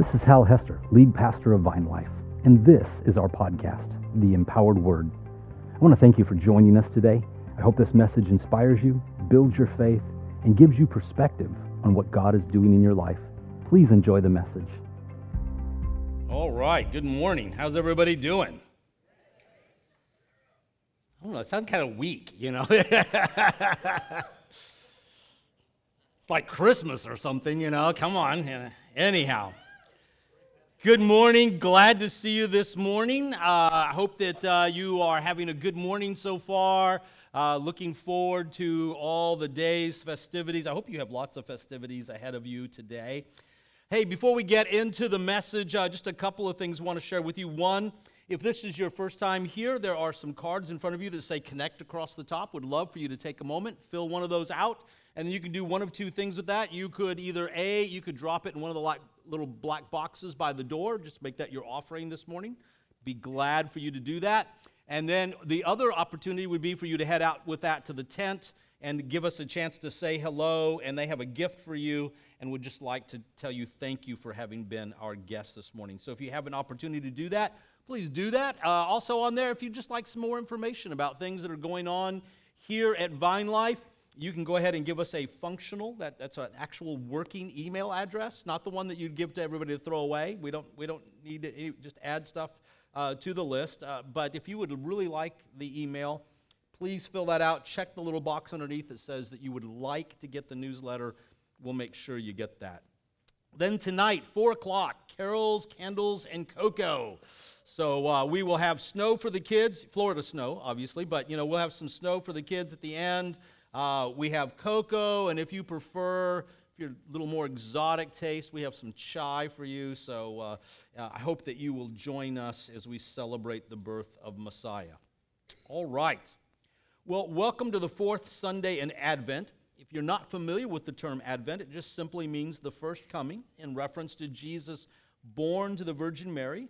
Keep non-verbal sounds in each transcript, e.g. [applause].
This is Hal Hester, lead pastor of Vine Life, and this is our podcast, The Empowered Word. I want to thank you for joining us today. I hope this message inspires you, builds your faith, and gives you perspective on what God is doing in your life. Please enjoy the message. All right, good morning. How's everybody doing? I don't know, it sounds kind of weak, you know? [laughs] it's like Christmas or something, you know? Come on. Anyhow, good morning. Glad to see you this morning. Uh, I hope that uh, you are having a good morning so far. Uh, looking forward to all the days, festivities. I hope you have lots of festivities ahead of you today. Hey, before we get into the message, uh, just a couple of things I want to share with you. One, if this is your first time here, there are some cards in front of you that say connect across the top. Would love for you to take a moment, fill one of those out, and you can do one of two things with that. You could either A, you could drop it in one of the little black boxes by the door, just make that your offering this morning. Be glad for you to do that. And then the other opportunity would be for you to head out with that to the tent and give us a chance to say hello, and they have a gift for you and would just like to tell you thank you for having been our guest this morning. So if you have an opportunity to do that, please do that. Uh, also, on there, if you'd just like some more information about things that are going on here at Vine Life, you can go ahead and give us a functional that, that's an actual working email address not the one that you'd give to everybody to throw away we don't we don't need to just add stuff uh, to the list uh, but if you would really like the email please fill that out check the little box underneath that says that you would like to get the newsletter we'll make sure you get that. Then tonight, 4 o'clock, carols, candles, and cocoa. So uh, we will have snow for the kids, Florida snow, obviously, but you know we'll have some snow for the kids at the end. Uh, we have cocoa, and if you prefer, if you're a little more exotic taste, we have some chai for you. So uh, uh I hope that you will join us as we celebrate the birth of Messiah. All right. Well, welcome to the fourth Sunday in Advent. If you're not familiar with the term Advent, it just simply means the first coming in reference to Jesus born to the Virgin Mary.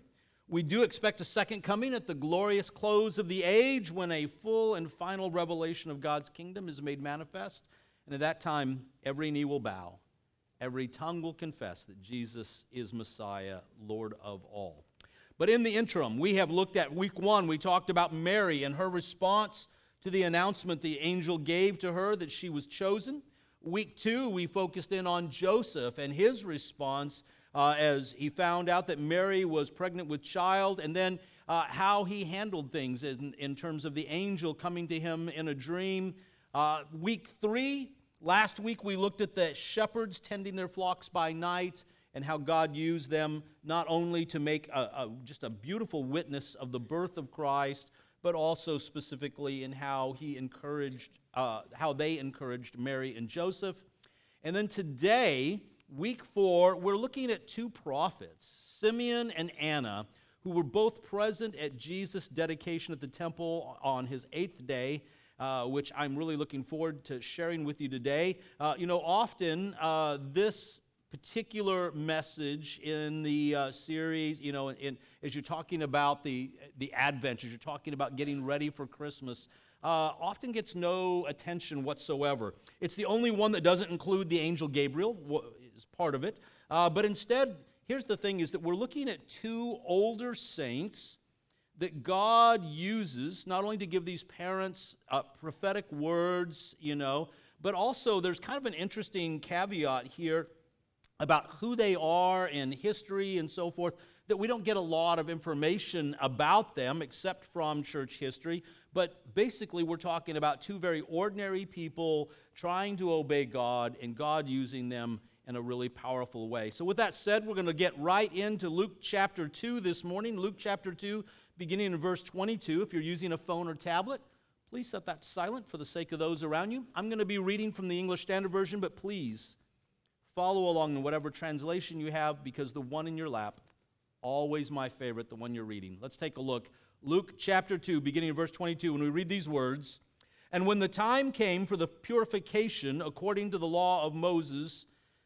We do expect a second coming at the glorious close of the age when a full and final revelation of God's kingdom is made manifest. And at that time, every knee will bow, every tongue will confess that Jesus is Messiah, Lord of all. But in the interim, we have looked at week one, we talked about Mary and her response to the announcement the angel gave to her that she was chosen. Week two, we focused in on Joseph and his response uh, as he found out that Mary was pregnant with child, and then uh, how he handled things in, in, terms of the angel coming to him in a dream. Uh, week three, last week we looked at the shepherds tending their flocks by night and how God used them not only to make a, a, just a beautiful witness of the birth of Christ, but also specifically in how he encouraged, uh, how they encouraged Mary and Joseph. And then today, week four, we're looking at two prophets, Simeon and Anna, who were both present at Jesus' dedication at the temple on his eighth day. Uh, which I'm really looking forward to sharing with you today. Uh, you know, often uh, this particular message in the uh, series, you know, in, as you're talking about the, the Advent, as you're talking about getting ready for Christmas, uh, often gets no attention whatsoever. It's the only one that doesn't include the angel Gabriel, is part of it. Uh, but instead, here's the thing is that we're looking at two older saints that God uses not only to give these parents uh, prophetic words, you know, but also there's kind of an interesting caveat here about who they are in history and so forth that we don't get a lot of information about them except from church history. But basically, we're talking about two very ordinary people trying to obey God and God using them in a really powerful way. So, with that said, we're going to get right into Luke chapter 2 this morning. Luke chapter 2, beginning in verse 22. If you're using a phone or tablet, please set that silent for the sake of those around you. I'm going to be reading from the English Standard Version, but please Follow along in whatever translation you have because the one in your lap, always my favorite, the one you're reading. Let's take a look. Luke chapter 2, beginning in verse 22, when we read these words And when the time came for the purification according to the law of Moses,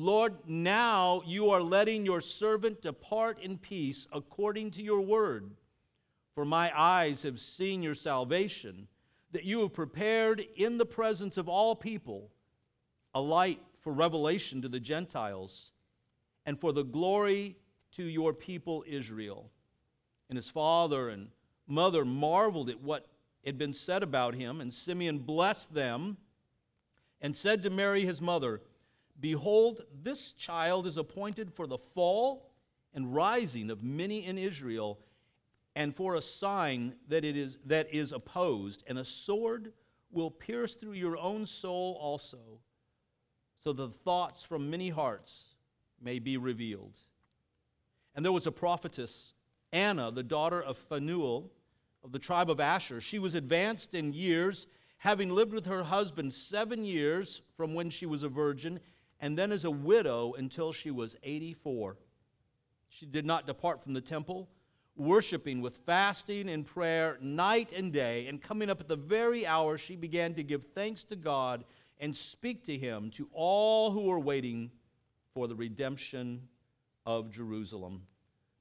Lord, now you are letting your servant depart in peace according to your word. For my eyes have seen your salvation, that you have prepared in the presence of all people a light for revelation to the Gentiles and for the glory to your people Israel. And his father and mother marveled at what had been said about him, and Simeon blessed them and said to Mary his mother, Behold, this child is appointed for the fall and rising of many in Israel, and for a sign that it is that is opposed, and a sword will pierce through your own soul also, so the thoughts from many hearts may be revealed. And there was a prophetess, Anna, the daughter of Phanuel of the tribe of Asher. She was advanced in years, having lived with her husband seven years from when she was a virgin and then as a widow until she was 84. She did not depart from the temple, worshiping with fasting and prayer night and day, and coming up at the very hour she began to give thanks to God and speak to him to all who were waiting for the redemption of Jerusalem.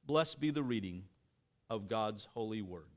Blessed be the reading of God's holy word.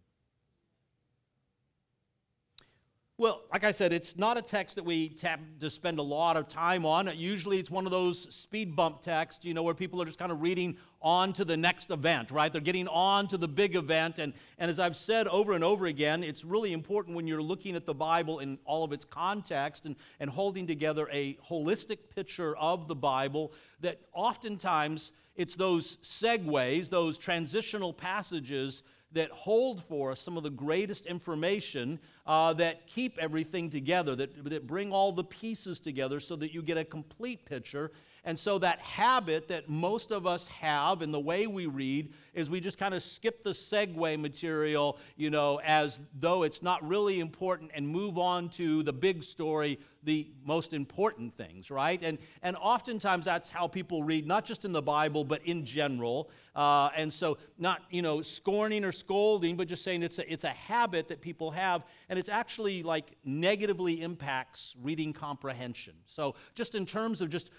Well, like I said, it's not a text that we tap to spend a lot of time on. Usually it's one of those speed bump texts, you know, where people are just kind of reading on to the next event, right? They're getting on to the big event. And, and as I've said over and over again, it's really important when you're looking at the Bible in all of its context and, and holding together a holistic picture of the Bible that oftentimes it's those segues, those transitional passages that hold for us some of the greatest information uh, that keep everything together, that, that bring all the pieces together so that you get a complete picture and so, that habit that most of us have in the way we read is we just kind of skip the segue material, you know, as though it's not really important and move on to the big story, the most important things, right? And, and oftentimes that's how people read, not just in the Bible, but in general. Uh, and so, not, you know, scorning or scolding, but just saying it's a, it's a habit that people have, and it's actually like negatively impacts reading comprehension. So, just in terms of just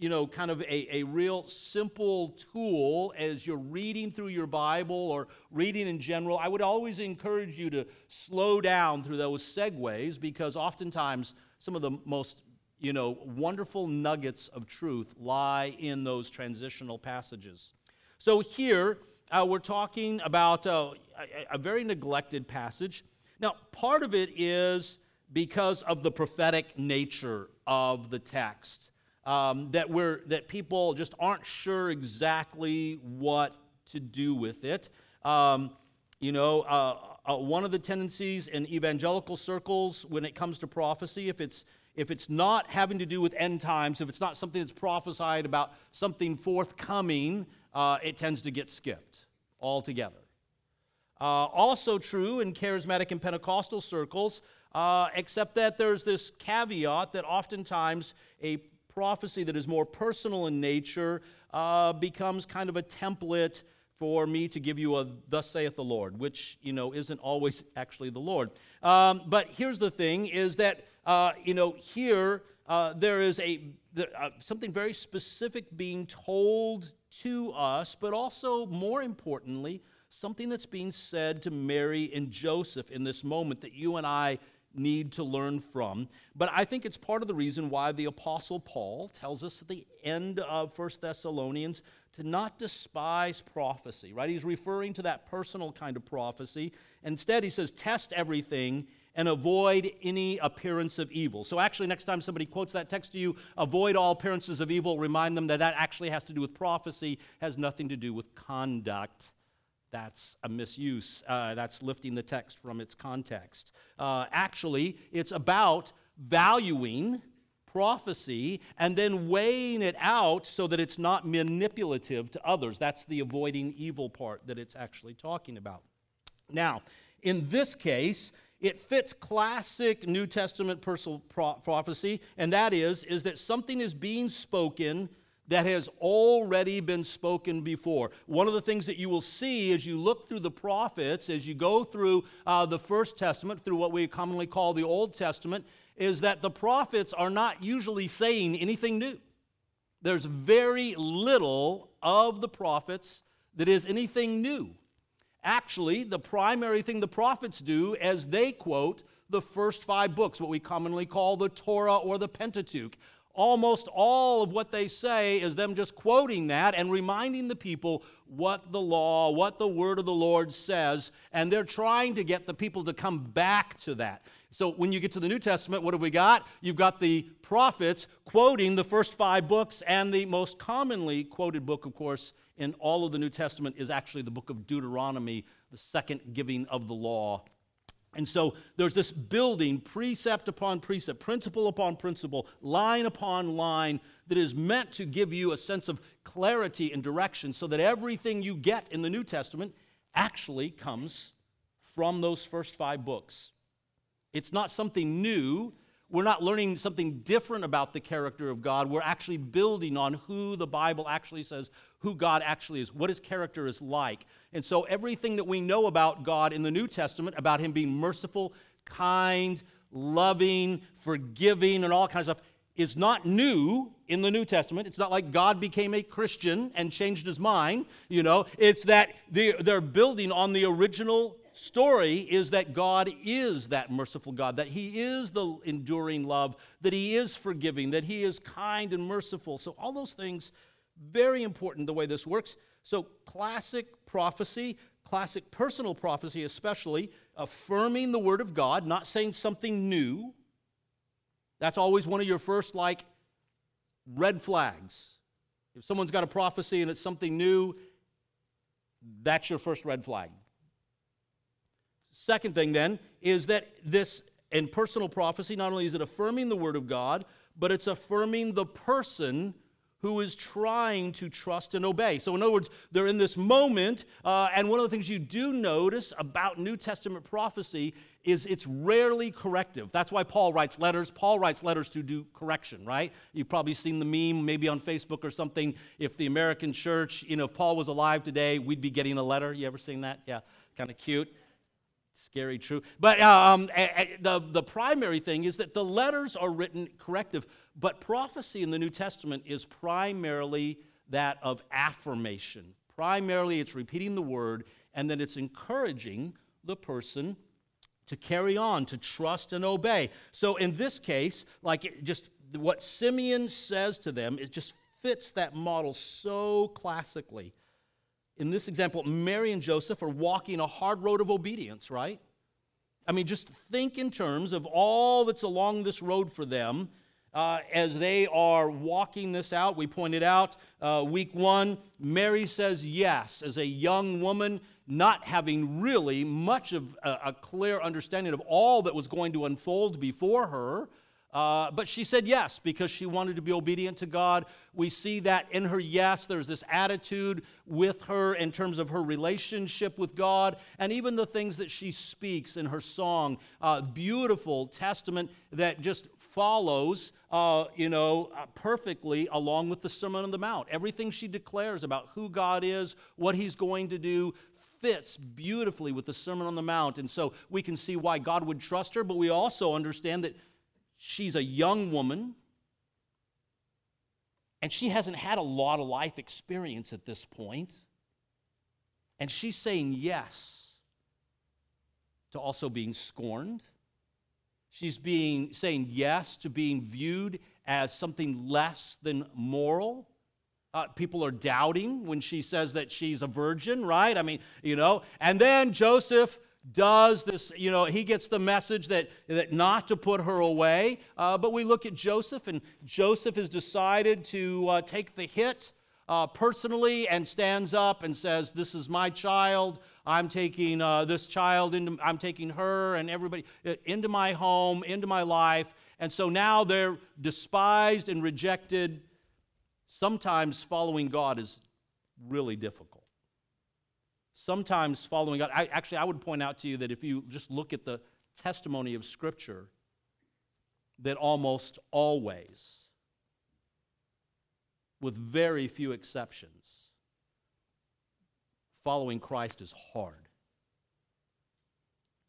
you know, kind of a, a real simple tool as you're reading through your Bible or reading in general. I would always encourage you to slow down through those segues because oftentimes some of the most you know, wonderful nuggets of truth lie in those transitional passages. So here uh, we're talking about uh, a, a very neglected passage. Now, part of it is because of the prophetic nature of the text um, that, we're, that people just aren't sure exactly what to do with it. Um, you know, uh, uh, one of the tendencies in evangelical circles when it comes to prophecy, if it's if it's not having to do with end times, if it's not something that's prophesied about something forthcoming, uh, it tends to get skipped altogether. Uh, also true in charismatic and Pentecostal circles, uh, except that there's this caveat that oftentimes a prophecy that is more personal in nature uh, becomes kind of a template for me to give you a thus saith the lord which you know isn't always actually the lord. Um, but here's the thing is that uh, you know here uh, there is a uh, something very specific being told to us but also more importantly something that's being said to mary and joseph in this moment that you and i need to learn from. But I think it's part of the reason why the Apostle Paul tells us at the end of 1 Thessalonians to not despise prophecy, right? He's referring to that personal kind of prophecy. Instead, he says, test everything and avoid any appearance of evil. So, actually, next time somebody quotes that text to you, avoid all appearances of evil, remind them that that actually has to do with prophecy, has nothing to do with conduct That's a misuse. Uh, that's lifting the text from its context. Uh, actually, it's about valuing prophecy and then weighing it out so that it's not manipulative to others. That's the avoiding evil part that it's actually talking about. Now, in this case, it fits classic New Testament personal prophecy, and that is, is that something is being spoken that has already been spoken before. One of the things that you will see as you look through the prophets, as you go through uh, the First Testament, through what we commonly call the Old Testament, is that the prophets are not usually saying anything new. There's very little of the prophets that is anything new. Actually, the primary thing the prophets do as they quote the first five books, what we commonly call the Torah or the Pentateuch. Almost all of what they say is them just quoting that and reminding the people what the law, what the word of the Lord says, and they're trying to get the people to come back to that. So when you get to the New Testament, what have we got? You've got the prophets quoting the first five books, and the most commonly quoted book, of course, in all of the New Testament is actually the book of Deuteronomy, the second giving of the law. And so there's this building, precept upon precept, principle upon principle, line upon line, that is meant to give you a sense of clarity and direction so that everything you get in the New Testament actually comes from those first five books. It's not something new, we're not learning something different about the character of God. We're actually building on who the Bible actually says, who God actually is, what his character is like. And so everything that we know about God in the New Testament, about him being merciful, kind, loving, forgiving, and all kinds of stuff, is not new in the New Testament. It's not like God became a Christian and changed his mind. You know, it's that they're building on the original story is that God is that merciful God, that He is the enduring love, that He is forgiving, that He is kind and merciful. So, all those things, very important the way this works. So, classic prophecy, classic personal prophecy, especially, affirming the Word of God, not saying something new. That's always one of your first, like, red flags. If someone's got a prophecy and it's something new, that's your first red flag. Second thing, then, is that this, in personal prophecy, not only is it affirming the Word of God, but it's affirming the person who is trying to trust and obey. So, in other words, they're in this moment, uh, and one of the things you do notice about New Testament prophecy is it's rarely corrective. That's why Paul writes letters. Paul writes letters to do correction, right? You've probably seen the meme, maybe on Facebook or something. If the American church, you know, if Paul was alive today, we'd be getting a letter. You ever seen that? Yeah, kind of cute. Scary, true. But um, the, the primary thing is that the letters are written corrective, but prophecy in the New Testament is primarily that of affirmation. Primarily, it's repeating the word, and then it's encouraging the person to carry on, to trust and obey. So in this case, like just what Simeon says to them, it just fits that model so classically in this example, Mary and Joseph are walking a hard road of obedience, right? I mean, just think in terms of all that's along this road for them uh, as they are walking this out. We pointed out uh, week one, Mary says yes as a young woman, not having really much of a, a clear understanding of all that was going to unfold before her. Uh, but she said yes because she wanted to be obedient to God. We see that in her yes, there's this attitude with her in terms of her relationship with God and even the things that she speaks in her song. Uh, beautiful testament that just follows, uh, you know, uh, perfectly along with the Sermon on the Mount. Everything she declares about who God is, what He's going to do, fits beautifully with the Sermon on the Mount. And so we can see why God would trust her, but we also understand that She's a young woman, and she hasn't had a lot of life experience at this point. And she's saying yes to also being scorned. She's being saying yes to being viewed as something less than moral. Uh, people are doubting when she says that she's a virgin, right? I mean, you know. And then Joseph does this, you know, he gets the message that, that not to put her away. Uh, but we look at Joseph, and Joseph has decided to uh, take the hit uh, personally and stands up and says, This is my child. I'm taking uh, this child into, I'm taking her and everybody uh, into my home, into my life. And so now they're despised and rejected. Sometimes following God is really difficult. Sometimes following God, I, actually, I would point out to you that if you just look at the testimony of Scripture, that almost always, with very few exceptions, following Christ is hard.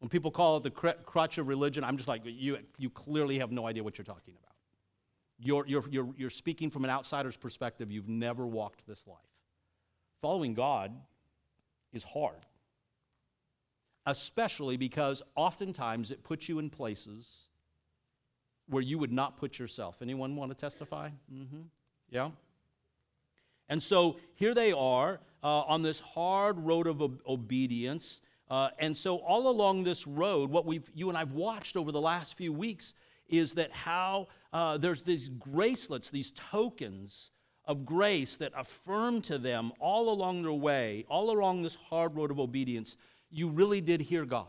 When people call it the crutch of religion, I'm just like, you, you clearly have no idea what you're talking about. You're, you're, you're, you're speaking from an outsider's perspective. You've never walked this life. Following God is hard, especially because oftentimes it puts you in places where you would not put yourself. Anyone want to testify? Mm-hmm. Yeah? And so here they are uh, on this hard road of ob- obedience. Uh, and so all along this road, what we've you and I've watched over the last few weeks is that how uh, there's these gracelets, these tokens of grace that affirmed to them all along their way, all along this hard road of obedience, you really did hear God.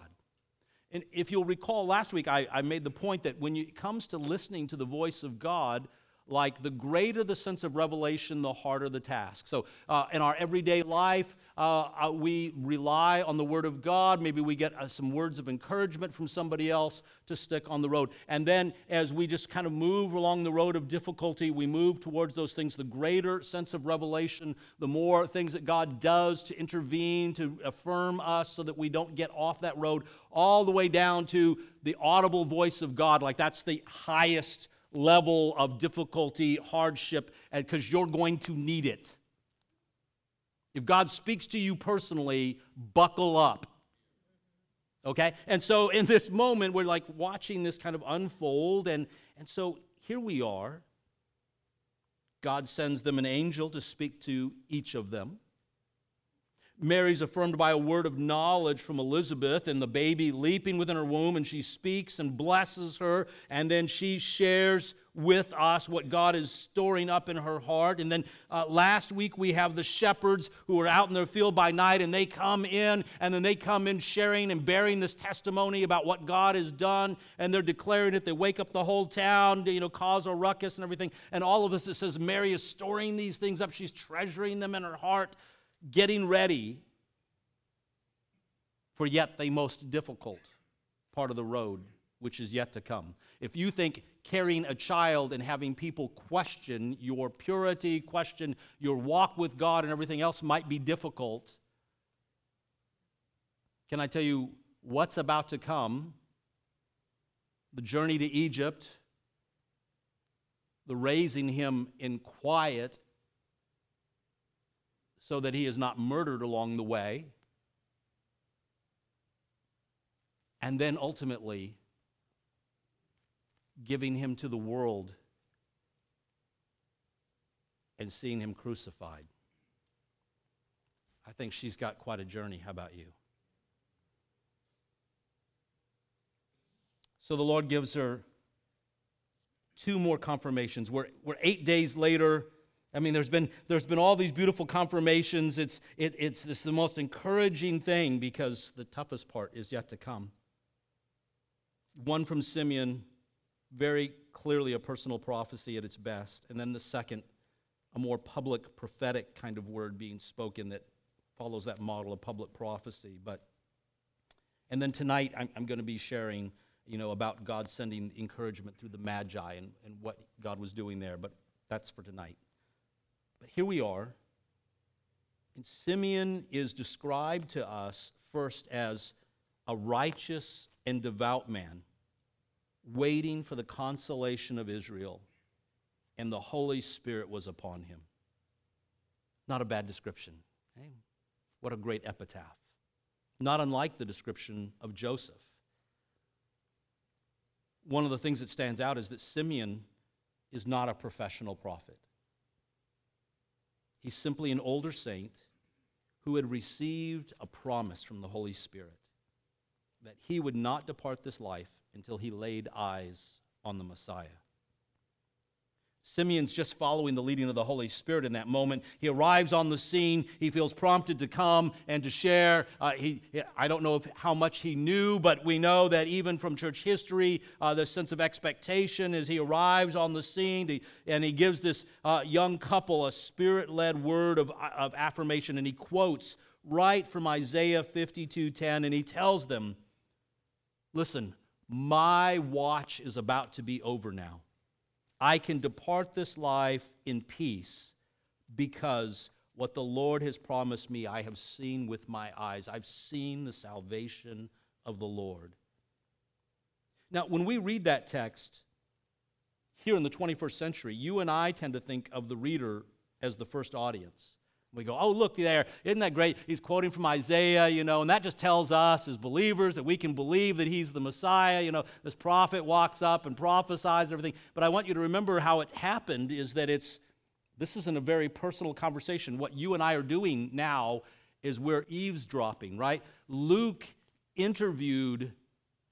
And if you'll recall last week, I, I made the point that when it comes to listening to the voice of God, like the greater the sense of revelation, the harder the task. So, uh, in our everyday life, uh, uh, we rely on the Word of God. Maybe we get uh, some words of encouragement from somebody else to stick on the road. And then, as we just kind of move along the road of difficulty, we move towards those things. The greater sense of revelation, the more things that God does to intervene, to affirm us so that we don't get off that road, all the way down to the audible voice of God. Like that's the highest level of difficulty, hardship, because you're going to need it. If God speaks to you personally, buckle up. Okay? And so [laughs] in this moment, we're like watching this kind of unfold. And, and so here we are. God sends them an angel to speak to each of them. Mary's affirmed by a word of knowledge from Elizabeth and the baby leaping within her womb, and she speaks and blesses her, and then she shares with us what God is storing up in her heart. And then uh, last week we have the shepherds who are out in their field by night, and they come in, and then they come in sharing and bearing this testimony about what God has done, and they're declaring it. They wake up the whole town, you know, cause a ruckus and everything. And all of us, it says Mary is storing these things up, she's treasuring them in her heart getting ready for yet the most difficult part of the road, which is yet to come. If you think carrying a child and having people question your purity, question your walk with God, and everything else might be difficult, can I tell you what's about to come? The journey to Egypt, the raising him in quiet so that he is not murdered along the way. And then ultimately, giving him to the world and seeing him crucified. I think she's got quite a journey. How about you? So the Lord gives her two more confirmations. We're, we're eight days later. I mean, there's been, there's been all these beautiful confirmations. It's, it, it's, it's the most encouraging thing because the toughest part is yet to come. One from Simeon, very clearly a personal prophecy at its best. And then the second, a more public prophetic kind of word being spoken that follows that model of public prophecy. But, and then tonight, I'm, I'm going to be sharing you know, about God sending encouragement through the Magi and, and what God was doing there. But that's for tonight. But here we are. And Simeon is described to us first as a righteous and devout man, waiting for the consolation of Israel, and the Holy Spirit was upon him. Not a bad description. Hey, what a great epitaph. Not unlike the description of Joseph. One of the things that stands out is that Simeon is not a professional prophet. He's simply an older saint who had received a promise from the Holy Spirit that he would not depart this life until he laid eyes on the Messiah. Simeon's just following the leading of the Holy Spirit in that moment. He arrives on the scene. He feels prompted to come and to share. Uh, he, I don't know if, how much he knew, but we know that even from church history, uh, the sense of expectation as he arrives on the scene, to, and he gives this uh, young couple a spirit led word of, of affirmation, and he quotes right from Isaiah 52:10, and he tells them, Listen, my watch is about to be over now. I can depart this life in peace because what the Lord has promised me, I have seen with my eyes. I've seen the salvation of the Lord. Now, when we read that text here in the 21st century, you and I tend to think of the reader as the first audience. We go, oh, look there. Isn't that great? He's quoting from Isaiah, you know, and that just tells us as believers that we can believe that he's the Messiah. You know, this prophet walks up and prophesies everything. But I want you to remember how it happened is that it's, this isn't a very personal conversation. What you and I are doing now is we're eavesdropping, right? Luke interviewed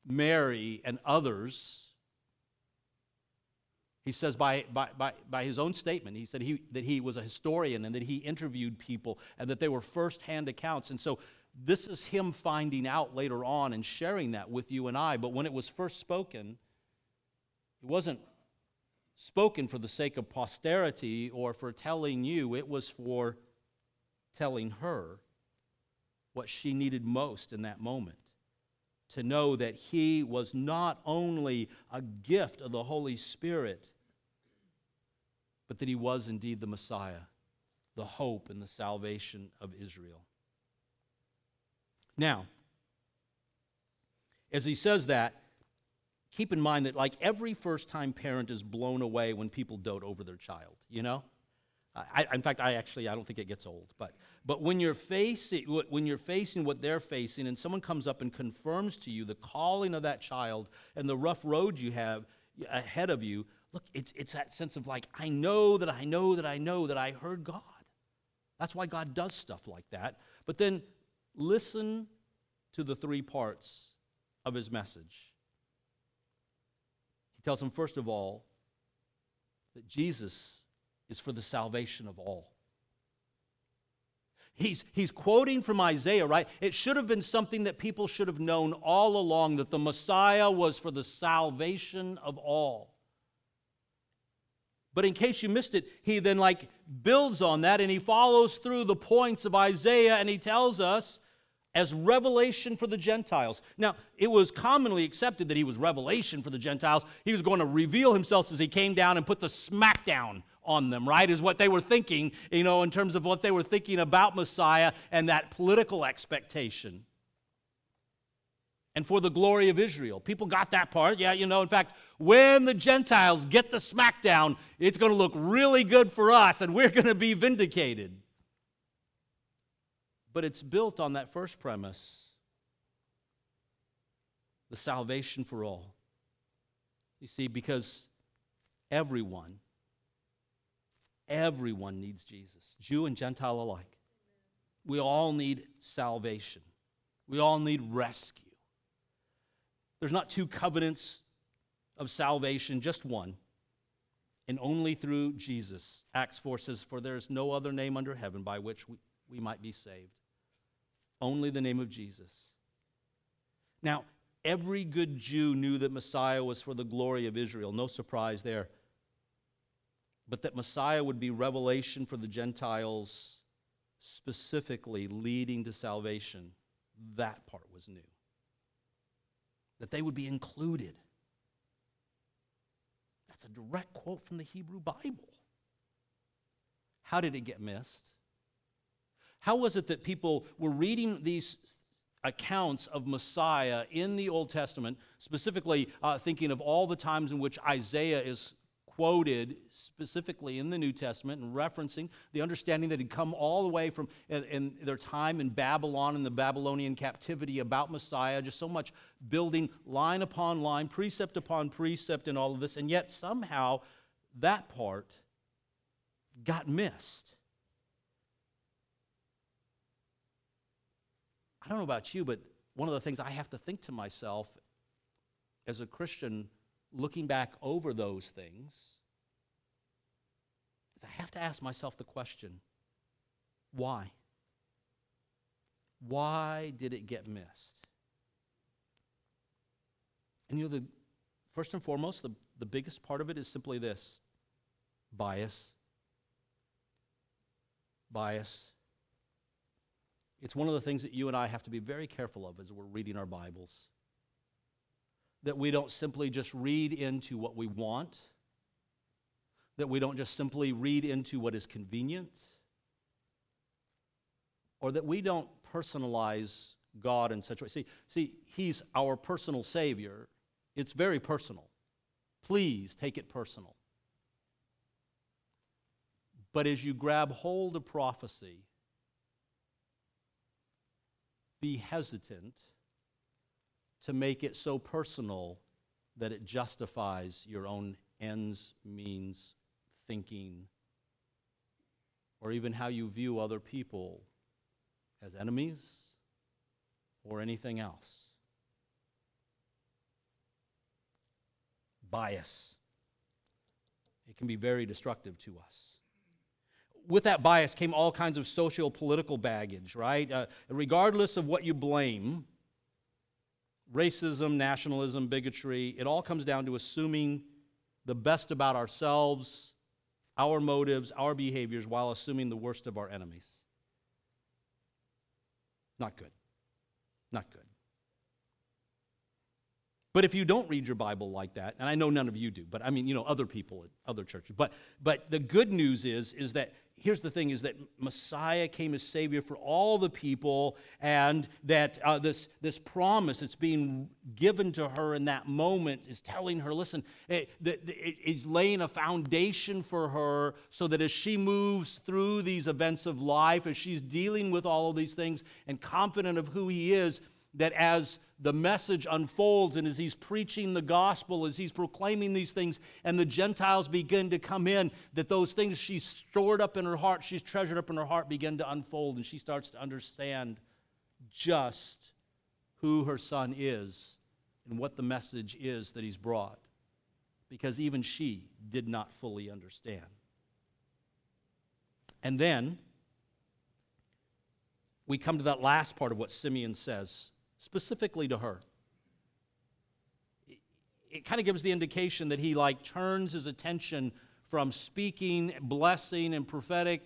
Mary and others he says by, by, by, by his own statement, he said he, that he was a historian and that he interviewed people and that they were firsthand accounts. And so this is him finding out later on and sharing that with you and I. But when it was first spoken, it wasn't spoken for the sake of posterity or for telling you, it was for telling her what she needed most in that moment to know that he was not only a gift of the Holy Spirit, but that he was indeed the Messiah, the hope and the salvation of Israel. Now, as he says that, keep in mind that, like every first time parent is blown away when people dote over their child, you know? I, in fact, I actually I don't think it gets old. But, but when, you're facing, when you're facing what they're facing and someone comes up and confirms to you the calling of that child and the rough road you have ahead of you, look, it's, it's that sense of like, I know that I know that I know that I heard God. That's why God does stuff like that. But then listen to the three parts of his message. He tells them, first of all, that Jesus is for the salvation of all. He's, he's quoting from Isaiah, right? It should have been something that people should have known all along that the Messiah was for the salvation of all. But in case you missed it, he then like builds on that and he follows through the points of Isaiah and he tells us as revelation for the Gentiles. Now, it was commonly accepted that he was revelation for the Gentiles. He was going to reveal himself as he came down and put the smackdown on them, right? Is what they were thinking, you know, in terms of what they were thinking about Messiah and that political expectation. And for the glory of Israel. People got that part. Yeah, you know, in fact, when the Gentiles get the smackdown, it's going to look really good for us and we're going to be vindicated. But it's built on that first premise the salvation for all. You see, because everyone, everyone needs Jesus, Jew and Gentile alike. We all need salvation, we all need rescue. There's not two covenants of salvation, just one. And only through Jesus. Acts 4 says, For there is no other name under heaven by which we, we might be saved only the name of Jesus. Now, every good Jew knew that Messiah was for the glory of Israel. No surprise there. But that Messiah would be revelation for the Gentiles, specifically leading to salvation, that part was new. That they would be included. That's a direct quote from the Hebrew Bible. How did it get missed? How was it that people were reading these accounts of Messiah in the Old Testament, specifically uh, thinking of all the times in which Isaiah is quoted specifically in the New Testament and referencing the understanding that had come all the way from in, in, their time in Babylon and the Babylonian captivity about Messiah, just so much building line upon line, precept upon precept, and all of this, and yet somehow that part got missed. I don't know about you, but one of the things I have to think to myself as a Christian looking back over those things I have to ask myself the question why? Why did it get missed? And you know, the, first and foremost, the, the biggest part of it is simply this bias. Bias. It's one of the things that you and I have to be very careful of as we're reading our Bibles. That we don't simply just read into what we want, that we don't just simply read into what is convenient, or that we don't personalize God in such a way. See, see, He's our personal Savior. It's very personal. Please take it personal. But as you grab hold of prophecy, be hesitant to make it so personal that it justifies your own ends, means, thinking, or even how you view other people as enemies or anything else. Bias. It can be very destructive to us with that bias came all kinds of social political baggage, right? Uh, regardless of what you blame racism, nationalism, bigotry it all comes down to assuming the best about ourselves, our motives, our behaviors, while assuming the worst of our enemies. Not good. Not good. But if you don't read your Bible like that, and I know none of you do, but I mean, you know, other people at other churches. But but the good news is is that here's the thing is that Messiah came as Savior for all the people, and that uh, this, this promise that's being given to her in that moment is telling her, listen, it, it, it's laying a foundation for her so that as she moves through these events of life, as she's dealing with all of these things and confident of who He is, that as the message unfolds and as he's preaching the gospel, as he's proclaiming these things, and the Gentiles begin to come in, that those things she's stored up in her heart, she's treasured up in her heart, begin to unfold, and she starts to understand just who her son is and what the message is that he's brought. Because even she did not fully understand. And then we come to that last part of what Simeon says specifically to her. It, kind of gives the indication that he like turns his attention from speaking blessing and prophetic,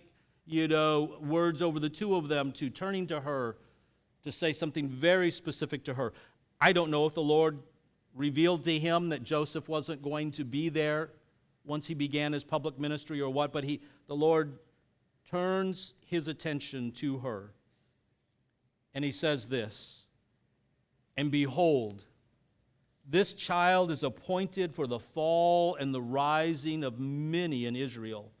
you know, words over the two of them to turning to her to say something very specific to her. I don't know if the Lord revealed to him that Joseph wasn't going to be there once he began his public ministry or what, but he, the Lord turns his attention to her. And he says this and behold, this child is appointed for the fall and the rising of many in Israel,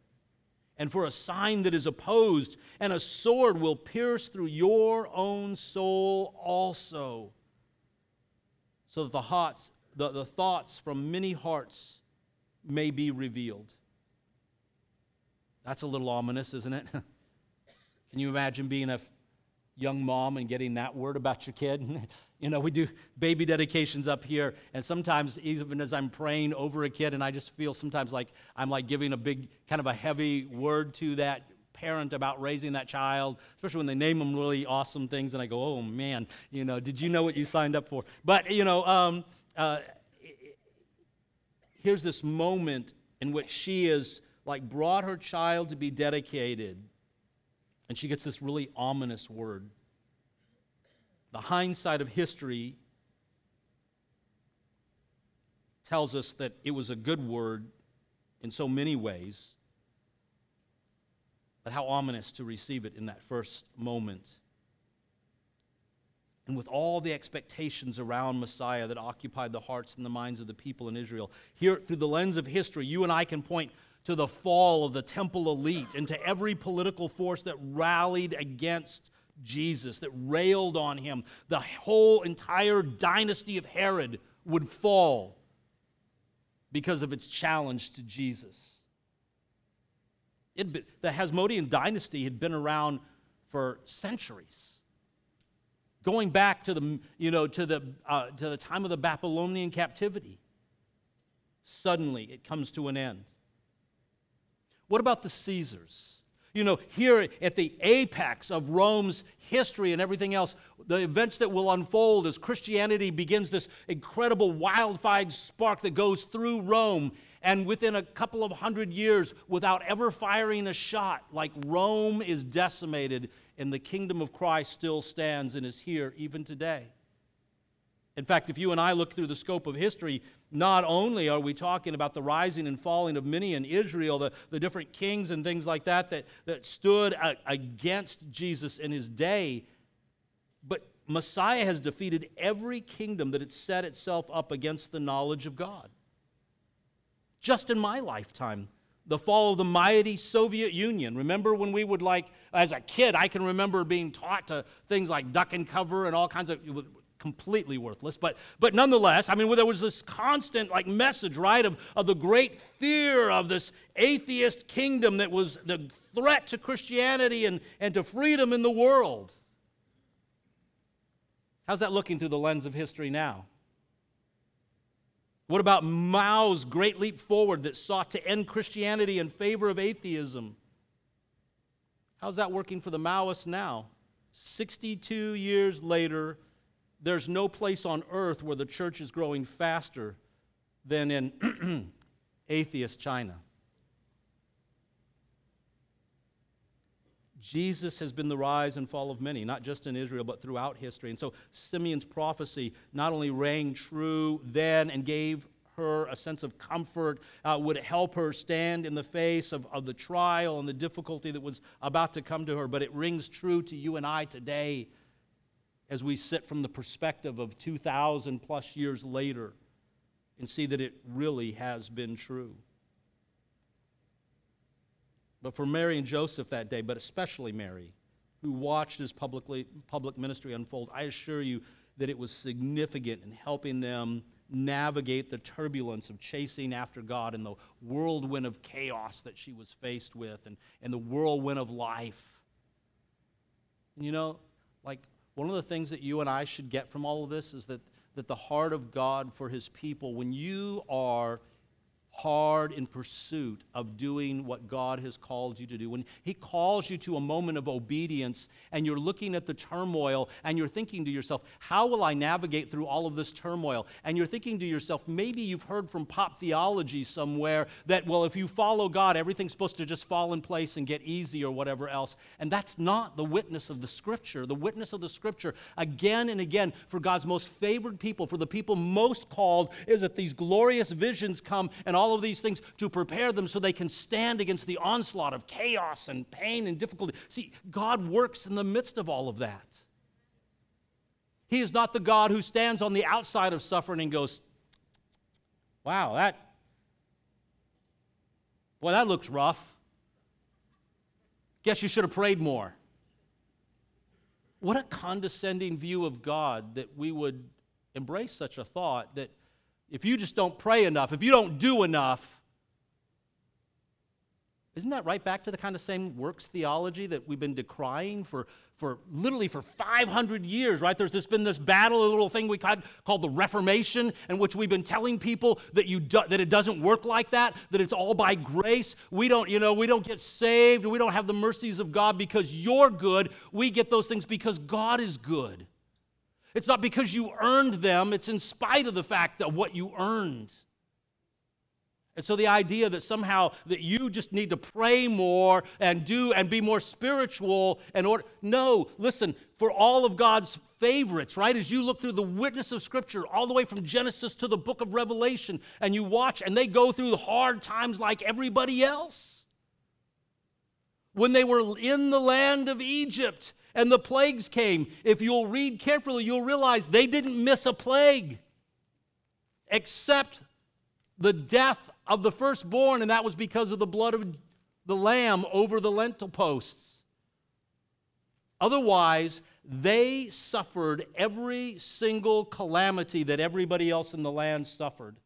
and for a sign that is opposed, and a sword will pierce through your own soul also, so that the, the, the thoughts from many hearts may be revealed. That's a little ominous, isn't it? [laughs] Can you imagine being a young mom and getting that word about your kid? [laughs] You know, we do baby dedications up here, and sometimes even as I'm praying over a kid, and I just feel sometimes like I'm like giving a big, kind of a heavy word to that parent about raising that child, especially when they name them really awesome things, and I go, oh man, you know, did you know what you signed up for? But, you know, um, uh, here's this moment in which she is like brought her child to be dedicated, and she gets this really ominous word the hindsight of history tells us that it was a good word in so many ways, but how ominous to receive it in that first moment. And with all the expectations around Messiah that occupied the hearts and the minds of the people in Israel, here through the lens of history, you and I can point to the fall of the temple elite and to every political force that rallied against Jesus, that railed on him, the whole entire dynasty of Herod would fall because of its challenge to Jesus. The Hasmonean dynasty had been around for centuries. Going back to the, you know, to the, uh, to the time of the Babylonian captivity, suddenly it comes to an end. What about the Caesars? You know, here at the apex of Rome's history and everything else, the events that will unfold as Christianity begins this incredible wildfire spark that goes through Rome, and within a couple of hundred years, without ever firing a shot, like Rome is decimated, and the kingdom of Christ still stands and is here even today. In fact, if you and I look through the scope of history, not only are we talking about the rising and falling of many in Israel, the, the different kings and things like that that, that stood a, against Jesus in his day, but Messiah has defeated every kingdom that had set itself up against the knowledge of God. Just in my lifetime, the fall of the mighty Soviet Union. Remember when we would like, as a kid, I can remember being taught to things like duck and cover and all kinds of completely worthless. But, but nonetheless, I mean, there was this constant like message, right, of, of the great fear of this atheist kingdom that was the threat to Christianity and, and to freedom in the world. How's that looking through the lens of history now? What about Mao's great leap forward that sought to end Christianity in favor of atheism? How's that working for the Maoists now? 62 years later, there's no place on earth where the church is growing faster than in [clears throat] atheist China. Jesus has been the rise and fall of many, not just in Israel, but throughout history. And so Simeon's prophecy not only rang true then and gave her a sense of comfort, uh, would help her stand in the face of, of the trial and the difficulty that was about to come to her, but it rings true to you and I today as we sit from the perspective of 2,000 plus years later and see that it really has been true. But for Mary and Joseph that day, but especially Mary, who watched his publicly, public ministry unfold, I assure you that it was significant in helping them navigate the turbulence of chasing after God and the whirlwind of chaos that she was faced with and, and the whirlwind of life. And you know, like one of the things that you and I should get from all of this is that, that the heart of God for his people, when you are hard in pursuit of doing what God has called you to do. When He calls you to a moment of obedience and you're looking at the turmoil and you're thinking to yourself, how will I navigate through all of this turmoil? And you're thinking to yourself, maybe you've heard from pop theology somewhere that, well, if you follow God, everything's supposed to just fall in place and get easy or whatever else. And that's not the witness of the Scripture. The witness of the Scripture, again and again, for God's most favored people, for the people most called, is that these glorious visions come and all all of these things to prepare them so they can stand against the onslaught of chaos and pain and difficulty. See, God works in the midst of all of that. He is not the God who stands on the outside of suffering and goes, wow, that, boy, that looks rough. Guess you should have prayed more. What a condescending view of God that we would embrace such a thought that if you just don't pray enough, if you don't do enough, isn't that right back to the kind of same works theology that we've been decrying for, for literally for 500 years, right? There's just been this battle, a little thing we called, called the Reformation, in which we've been telling people that, you do, that it doesn't work like that, that it's all by grace. We don't, you know, we don't get saved, we don't have the mercies of God because you're good. We get those things because God is good. It's not because you earned them, it's in spite of the fact of what you earned. And so the idea that somehow that you just need to pray more and do and be more spiritual and order no, listen, for all of God's favorites, right? As you look through the witness of scripture all the way from Genesis to the book of Revelation and you watch and they go through hard times like everybody else. When they were in the land of Egypt and the plagues came. If you'll read carefully, you'll realize they didn't miss a plague except the death of the firstborn, and that was because of the blood of the lamb over the lintel posts. Otherwise, they suffered every single calamity that everybody else in the land suffered.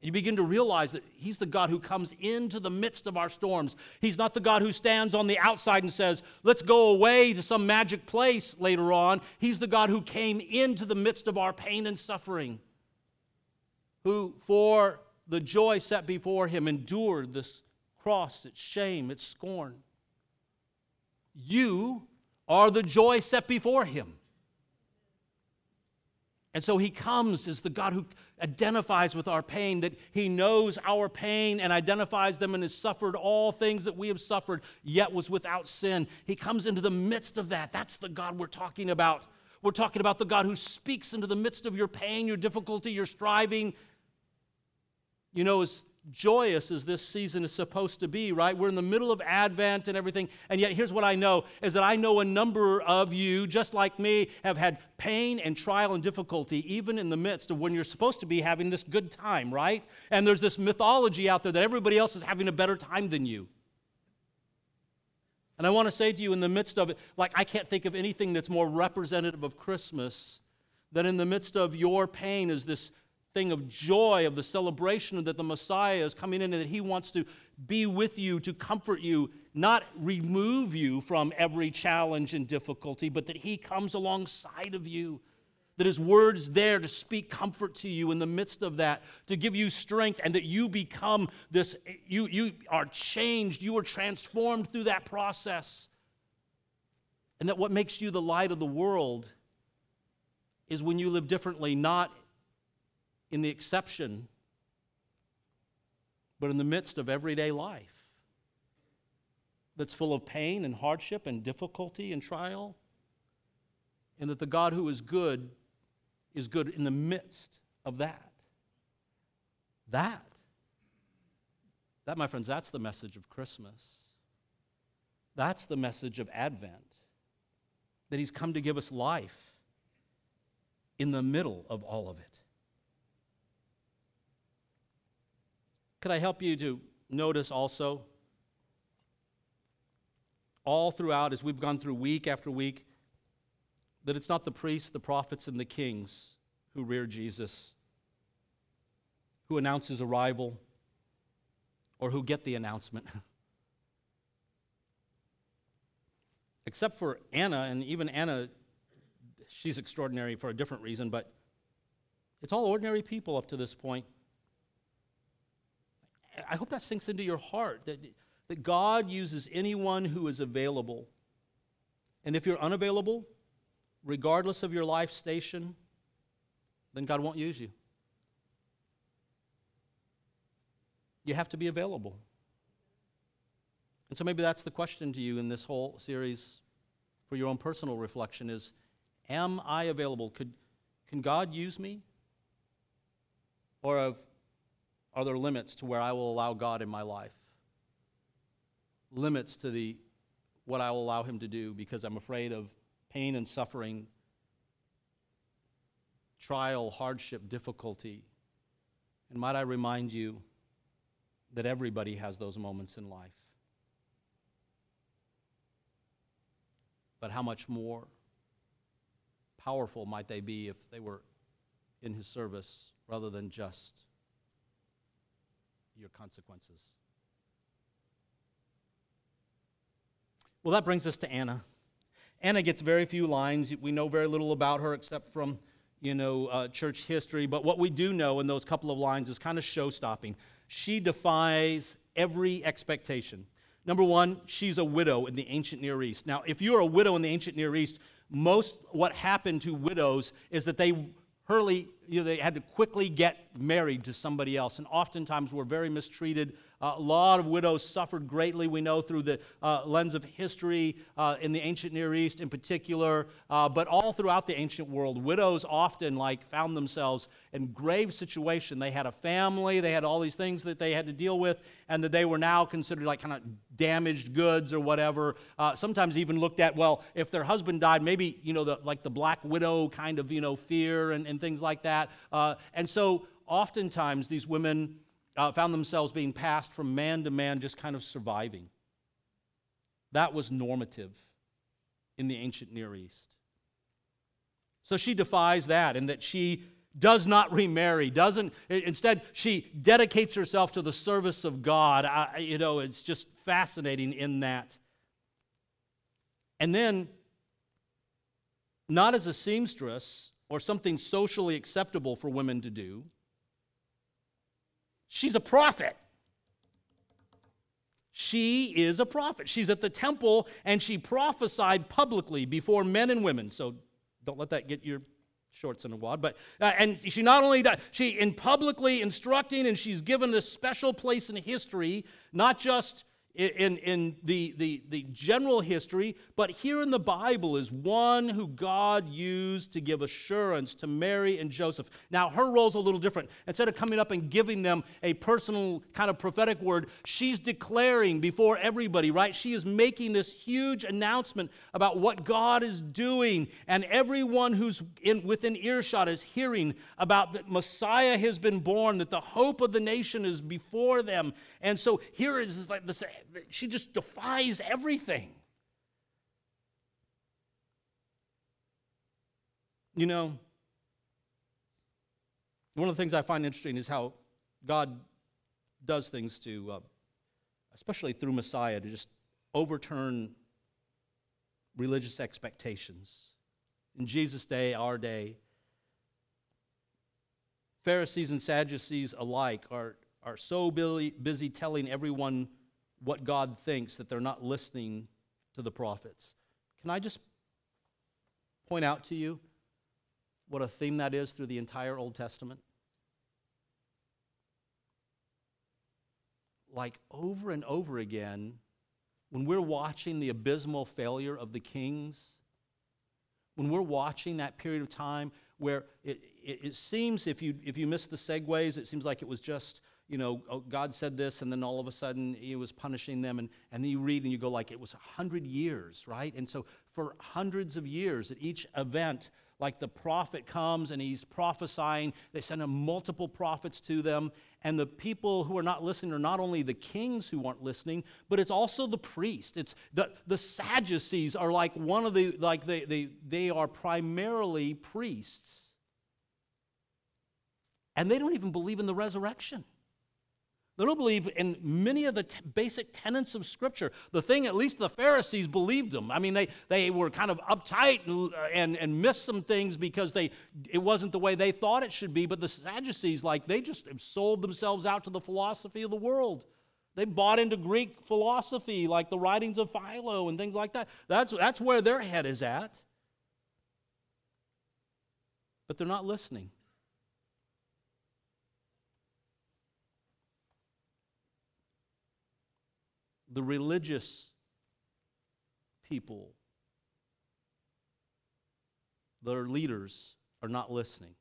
You begin to realize that He's the God who comes into the midst of our storms. He's not the God who stands on the outside and says, let's go away to some magic place later on. He's the God who came into the midst of our pain and suffering, who, for the joy set before Him, endured this cross, it's shame, it's scorn. You are the joy set before him. And so he comes as the God who identifies with our pain, that he knows our pain and identifies them and has suffered all things that we have suffered, yet was without sin. He comes into the midst of that. That's the God we're talking about. We're talking about the God who speaks into the midst of your pain, your difficulty, your striving. You know, as joyous as this season is supposed to be, right? We're in the middle of Advent and everything. And yet, here's what I know is that I know a number of you, just like me, have had pain and trial and difficulty, even in the midst of when you're supposed to be having this good time, right? And there's this mythology out there that everybody else is having a better time than you. And I want to say to you, in the midst of it, like I can't think of anything that's more representative of Christmas than in the midst of your pain is this thing of joy, of the celebration that the Messiah is coming in and that he wants to be with you, to comfort you, not remove you from every challenge and difficulty, but that he comes alongside of you. That his word's there to speak comfort to you in the midst of that, to give you strength, and that you become this, you, you are changed, you are transformed through that process. And that what makes you the light of the world is when you live differently, not in the exception, but in the midst of everyday life that's full of pain and hardship and difficulty and trial. And that the God who is good is good in the midst of that. That, that, my friends, that's the message of Christmas. That's the message of Advent. That He's come to give us life in the middle of all of it. Could I help you to notice also, all throughout, as we've gone through week after week, that it's not the priests, the prophets, and the kings who rear Jesus, who announce his arrival, or who get the announcement. [laughs] Except for Anna, and even Anna, she's extraordinary for a different reason, but it's all ordinary people up to this point. I hope that sinks into your heart that, that God uses anyone who is available. And if you're unavailable, regardless of your life station, then God won't use you. You have to be available. And so maybe that's the question to you in this whole series for your own personal reflection is am I available? Could, can God use me? Or have are there limits to where I will allow God in my life? Limits to the what I will allow him to do because I'm afraid of pain and suffering, trial, hardship, difficulty. And might I remind you that everybody has those moments in life. But how much more powerful might they be if they were in his service rather than just your consequences. Well, that brings us to Anna. Anna gets very few lines. We know very little about her except from, you know, uh, church history. But what we do know in those couple of lines is kind of show stopping. She defies every expectation. Number one, she's a widow in the ancient Near East. Now, if you're a widow in the ancient Near East, most what happened to widows is that they Hurley, you know, they had to quickly get married to somebody else, and oftentimes were very mistreated uh, a lot of widows suffered greatly, we know, through the uh, lens of history uh, in the ancient Near East in particular, uh, but all throughout the ancient world. Widows often, like, found themselves in grave situation. They had a family, they had all these things that they had to deal with, and that they were now considered like kind of damaged goods or whatever. Uh, sometimes even looked at, well, if their husband died, maybe, you know, the, like the black widow kind of, you know, fear and, and things like that. Uh, and so oftentimes these women uh, found themselves being passed from man to man, just kind of surviving. That was normative in the ancient Near East. So she defies that, and that she does not [laughs] remarry doesn't instead she dedicates herself to the service of god I, you know it's just fascinating in that and then not as a seamstress or something socially acceptable for women to do She's a prophet. She is a prophet. She's at the temple and she prophesied publicly before men and women. So don't let that get your shorts in a wad. But uh, and she not only does she in publicly instructing, and she's given this special place in history, not just in, in the, the, the general history, but here in the Bible is one who God used to give assurance to Mary and Joseph. Now, her role's a little different. Instead of coming up and giving them a personal kind of prophetic word, she's declaring before everybody, right? She is making this huge announcement about what God is doing, and everyone who's in, within earshot is hearing about that Messiah has been born, that the hope of the nation is before them. And so here is like this she just defies everything. You know, one of the things I find interesting is how God does things to, uh, especially through Messiah, to just overturn religious expectations. In Jesus' day, our day, Pharisees and Sadducees alike are, are so busy, busy telling everyone what God thinks that they're not listening to the prophets. Can I just point out to you what a theme that is through the entire Old Testament? Like over and over again, when we're watching the abysmal failure of the kings, when we're watching that period of time where it, it, it seems, if you, if you miss the segues, it seems like it was just you know, oh, God said this, and then all of a sudden he was punishing them. And, and then you read and you go, like, it was 100 years, right? And so for hundreds of years, at each event, like the prophet comes and he's prophesying, they send him multiple prophets to them. And the people who are not listening are not only the kings who aren't listening, but it's also the priest. It's the, the Sadducees are like one of the, like they, they, they are primarily priests. And they don't even believe in the resurrection. They don't believe in many of the t- basic tenets of Scripture. The thing, at least the Pharisees believed them. I mean, they, they were kind of uptight and, and, and missed some things because they, it wasn't the way they thought it should be. But the Sadducees, like, they just sold themselves out to the philosophy of the world. They bought into Greek philosophy, like the writings of Philo and things like that. That's, that's where their head is at. But they're not listening. The religious people, their leaders, are not listening.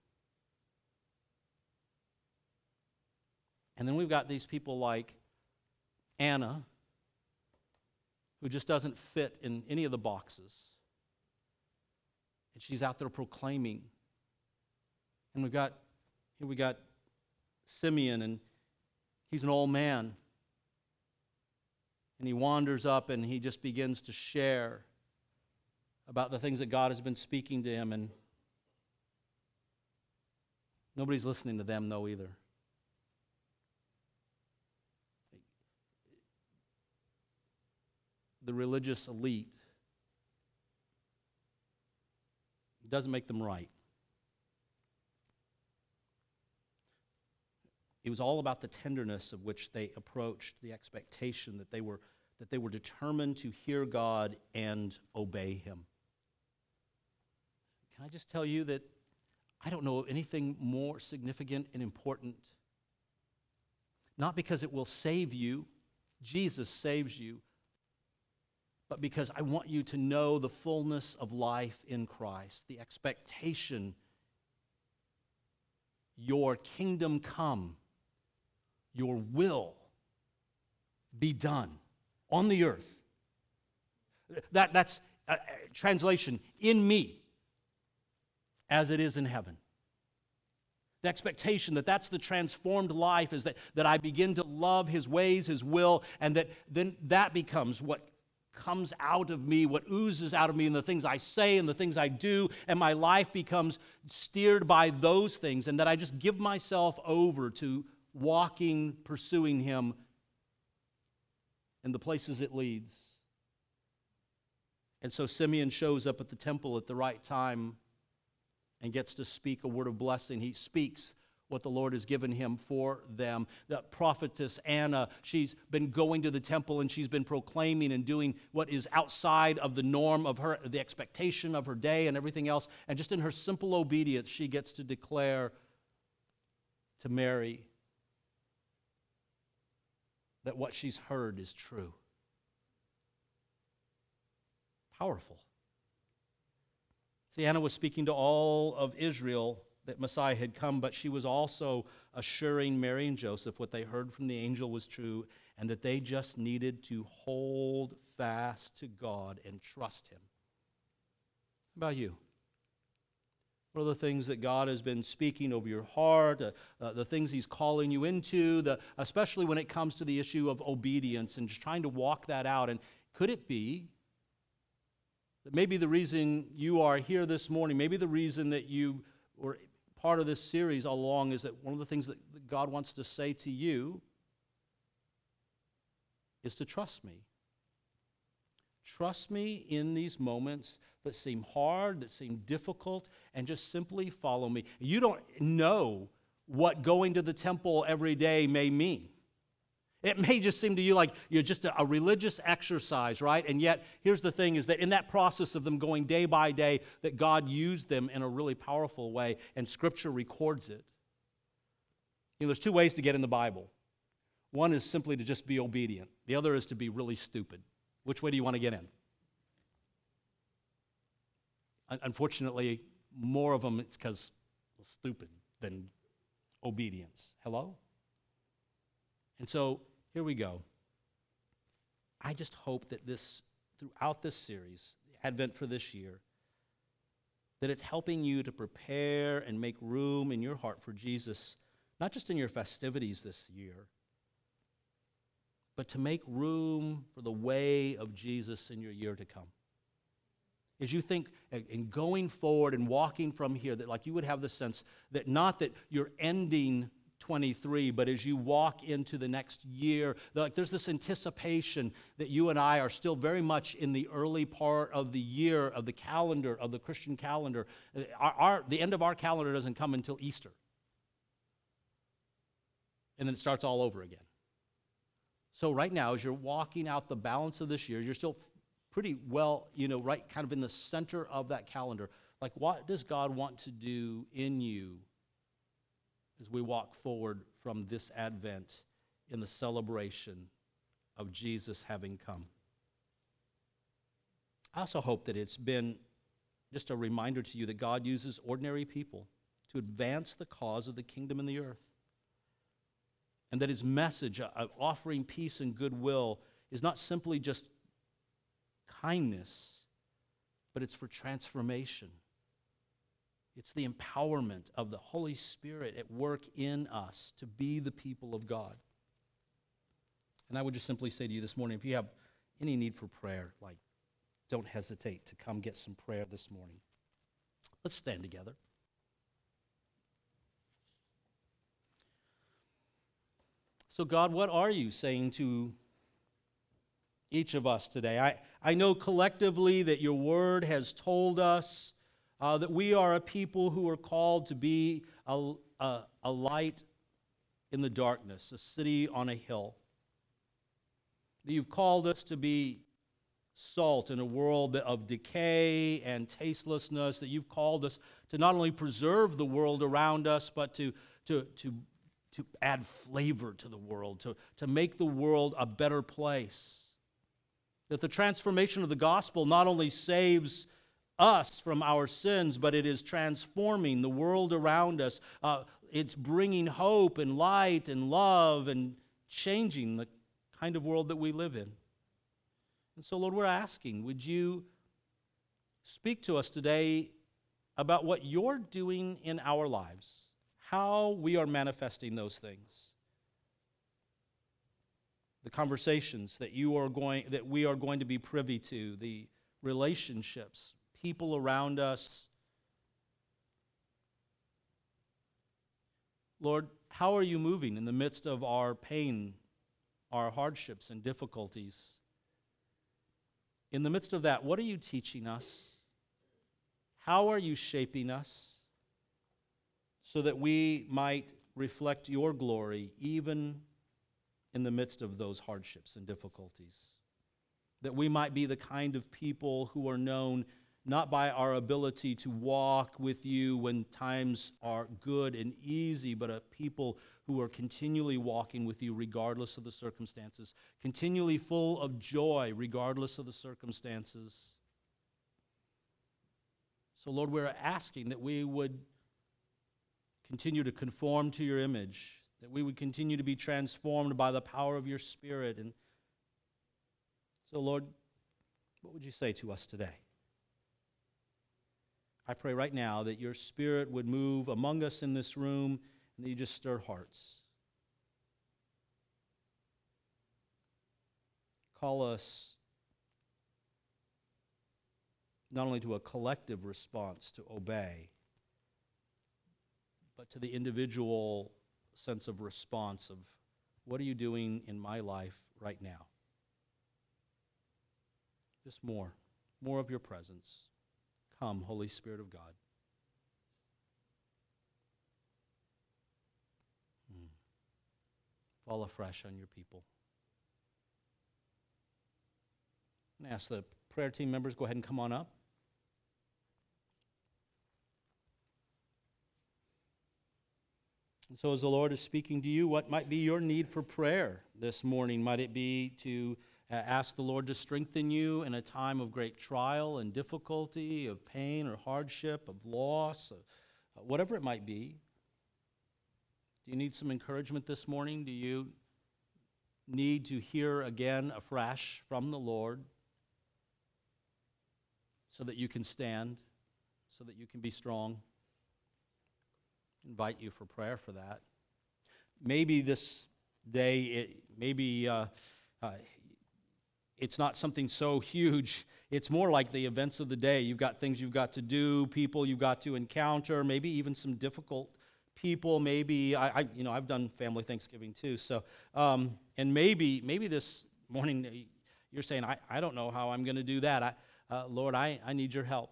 And then we've got these people like Anna, who just doesn't fit in any of the boxes. And she's out there proclaiming. And we've got, here we got Simeon, and he's an old man and he wanders up and he just begins to share about the things that God has been speaking to him. And nobody's listening to them, though, either. The religious elite doesn't make them right. It was all about the tenderness of which they approached the expectation that they were, that they were determined to hear God and obey Him. Can I just tell you that I don't know of anything more significant and important? Not because it will save you, Jesus saves you, but because I want you to know the fullness of life in Christ, the expectation, your kingdom come your will be done on the earth. That, that's a translation in me as it is in heaven. The expectation that that's the transformed life is that, that I begin to love his ways, his will, and that then that becomes what comes out of me, what oozes out of me, and the things I say and the things I do, and my life becomes steered by those things, and that I just give myself over to walking, pursuing Him in the places it leads. And so Simeon shows up at the temple at the right time and gets to speak a word of blessing. He speaks what the Lord has given him for them. The prophetess Anna, she's been going to the temple and she's been proclaiming and doing what is outside of the norm of her, the expectation of her day and everything else. And just in her simple obedience, she gets to declare to Mary that what she's heard is true. Powerful. See, Anna was speaking to all of Israel that Messiah had come, but she was also assuring Mary and Joseph what they heard from the angel was true and that they just needed to hold fast to God and trust Him. How about you? What are the things that God has been speaking over your heart, uh, uh, the things He's calling you into, the, especially when it comes to the issue of obedience and just trying to walk that out? And could it be that maybe the reason you are here this morning, maybe the reason that you were part of this series all along is that one of the things that God wants to say to you is to trust me. Trust me in these moments that seem hard, that seem difficult, and just simply follow me. You don't know what going to the temple every day may mean. It may just seem to you like you're just a, religious exercise, right? And yet, here's the thing is that in that process of them going day by day, that God used them in a really powerful way, and Scripture records it. You know, there's two ways to get in the Bible. One is simply to just be obedient. The other is to be really stupid. Which way do you want to get in? Unfortunately, more of them it's because well, stupid than obedience. Hello? And so here we go. I just hope that this, throughout this series, Advent for this year, that it's helping you to prepare and make room in your heart for Jesus, not just in your festivities this year, but to make room for the way of Jesus in your year to come. As you think in going forward and walking from here, that like you would have the sense that not that you're ending 23, but as you walk into the next year, like there's this anticipation that you and I are still very much in the early part of the year of the calendar, of the Christian calendar. Uh, our, our, the end of our calendar doesn't come until Easter. And then it starts all over again. So, right now, as you're walking out the balance of this year, you're still pretty well, you know, right kind of in the center of that calendar. Like, what does God want to do in you as we walk forward from this Advent in the celebration of Jesus having come. I also hope that it's been just a reminder to you that God uses ordinary people to advance the cause of the kingdom in the earth. And that his message of offering peace and goodwill is not simply just kindness, but it's for transformation. It's the empowerment of the Holy Spirit at work in us to be the people of God. And I would just simply say to you this morning if you have any need for prayer, like, don't hesitate to come get some prayer this morning. Let's stand together. So, God, what are you saying to each of us today? I, I know collectively that your word has told us uh, that we are a people who are called to be a, a, a light in the darkness, a city on a hill. That you've called us to be salt in a world of decay and tastelessness, that you've called us to not only preserve the world around us, but to, to, to, to add flavor to the world, to, to make the world a better place. That the transformation of the gospel not only saves us from our sins, but it is transforming the world around us. Uh, it's bringing hope and light and love and changing the kind of world that we live in. And so, Lord, we're asking, would you speak to us today about what you're doing in our lives, how we are manifesting those things? The conversations that you are going that we are going to be privy to, the relationships people around us. Lord, how are you moving in the midst of our pain, our hardships, and difficulties? In the midst of that, what are you teaching us? How are you shaping us so that we might reflect your glory even in the midst of those hardships and difficulties. That we might be the kind of people who are known not by our ability to walk with you when times are good and easy, but a people who are continually walking with you regardless of the circumstances, continually full of joy regardless of the circumstances. So, Lord, we're asking that we would continue to conform to your image, that we would continue to be transformed by the power of your Spirit. And so, Lord, what would you say to us today? I pray right now that your Spirit would move among us in this room and that you just stir hearts. Call us not only to a collective response to obey, but to the individual sense of response of what are you doing in my life right now? Just more, more of your presence. Come, Holy Spirit of God. Hmm. Fall afresh on your people. And ask the prayer team members go ahead and come on up. And so, as the Lord is speaking to you, what might be your need for prayer this morning? Might it be to uh, ask the Lord to strengthen you in a time of great trial and difficulty, of pain or hardship, of loss, uh, whatever it might be? Do you need some encouragement this morning? Do you need to hear again afresh from the Lord so that you can stand, so that you can be strong? Invite you for prayer for that. Maybe this day, it, maybe uh, uh, it's not something so [laughs] huge. It's more like the events of the day. You've got things you've got to do, people you've got to encounter, maybe even some difficult people. Maybe I, I you know, I've done family Thanksgiving too. So, um, and maybe, maybe this morning you're saying, I, I don't know how I'm going to do that. I, uh, Lord, I, I need your help.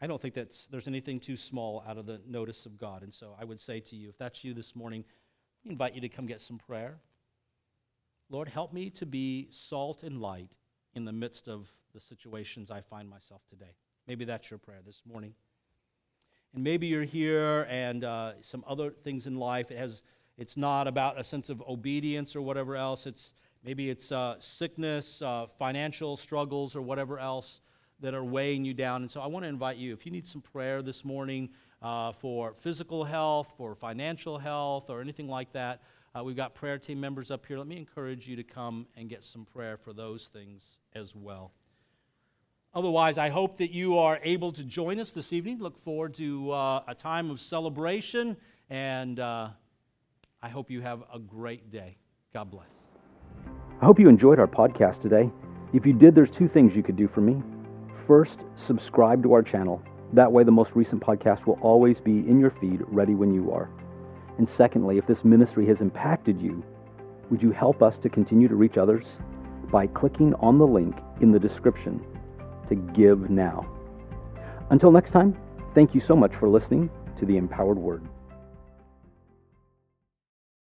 I don't think that's, there's anything too small out of the notice of God. And so I would say to you, if that's you this morning, I invite you to come get some prayer. Lord, help me to be salt and light in the midst of the situations I find myself today. Maybe that's your prayer this morning. And maybe you're here and uh, some other things in life. It has, it's not about a sense of obedience or whatever else. It's maybe it's uh, sickness, uh, financial struggles, or whatever else that are weighing you down. And so I want to invite you, if you need some prayer this morning uh, for physical health, for financial health, or anything like that, uh, we've got prayer team members up here. Let me encourage you to come and get some prayer for those things as well. Otherwise, I hope that you are able to join us this evening. Look forward to uh, a time of celebration, and uh, I hope you have a great day. God bless. I hope you enjoyed our podcast today. If you did, there's two things you could do for me. First, subscribe to our channel. That way, the most recent podcast will always be in your feed, ready when you are. And secondly, if this ministry has impacted you, would you help us to continue to reach others by clicking on the link in the description to give now? Until next time, thank you so much for listening to the Empowered Word.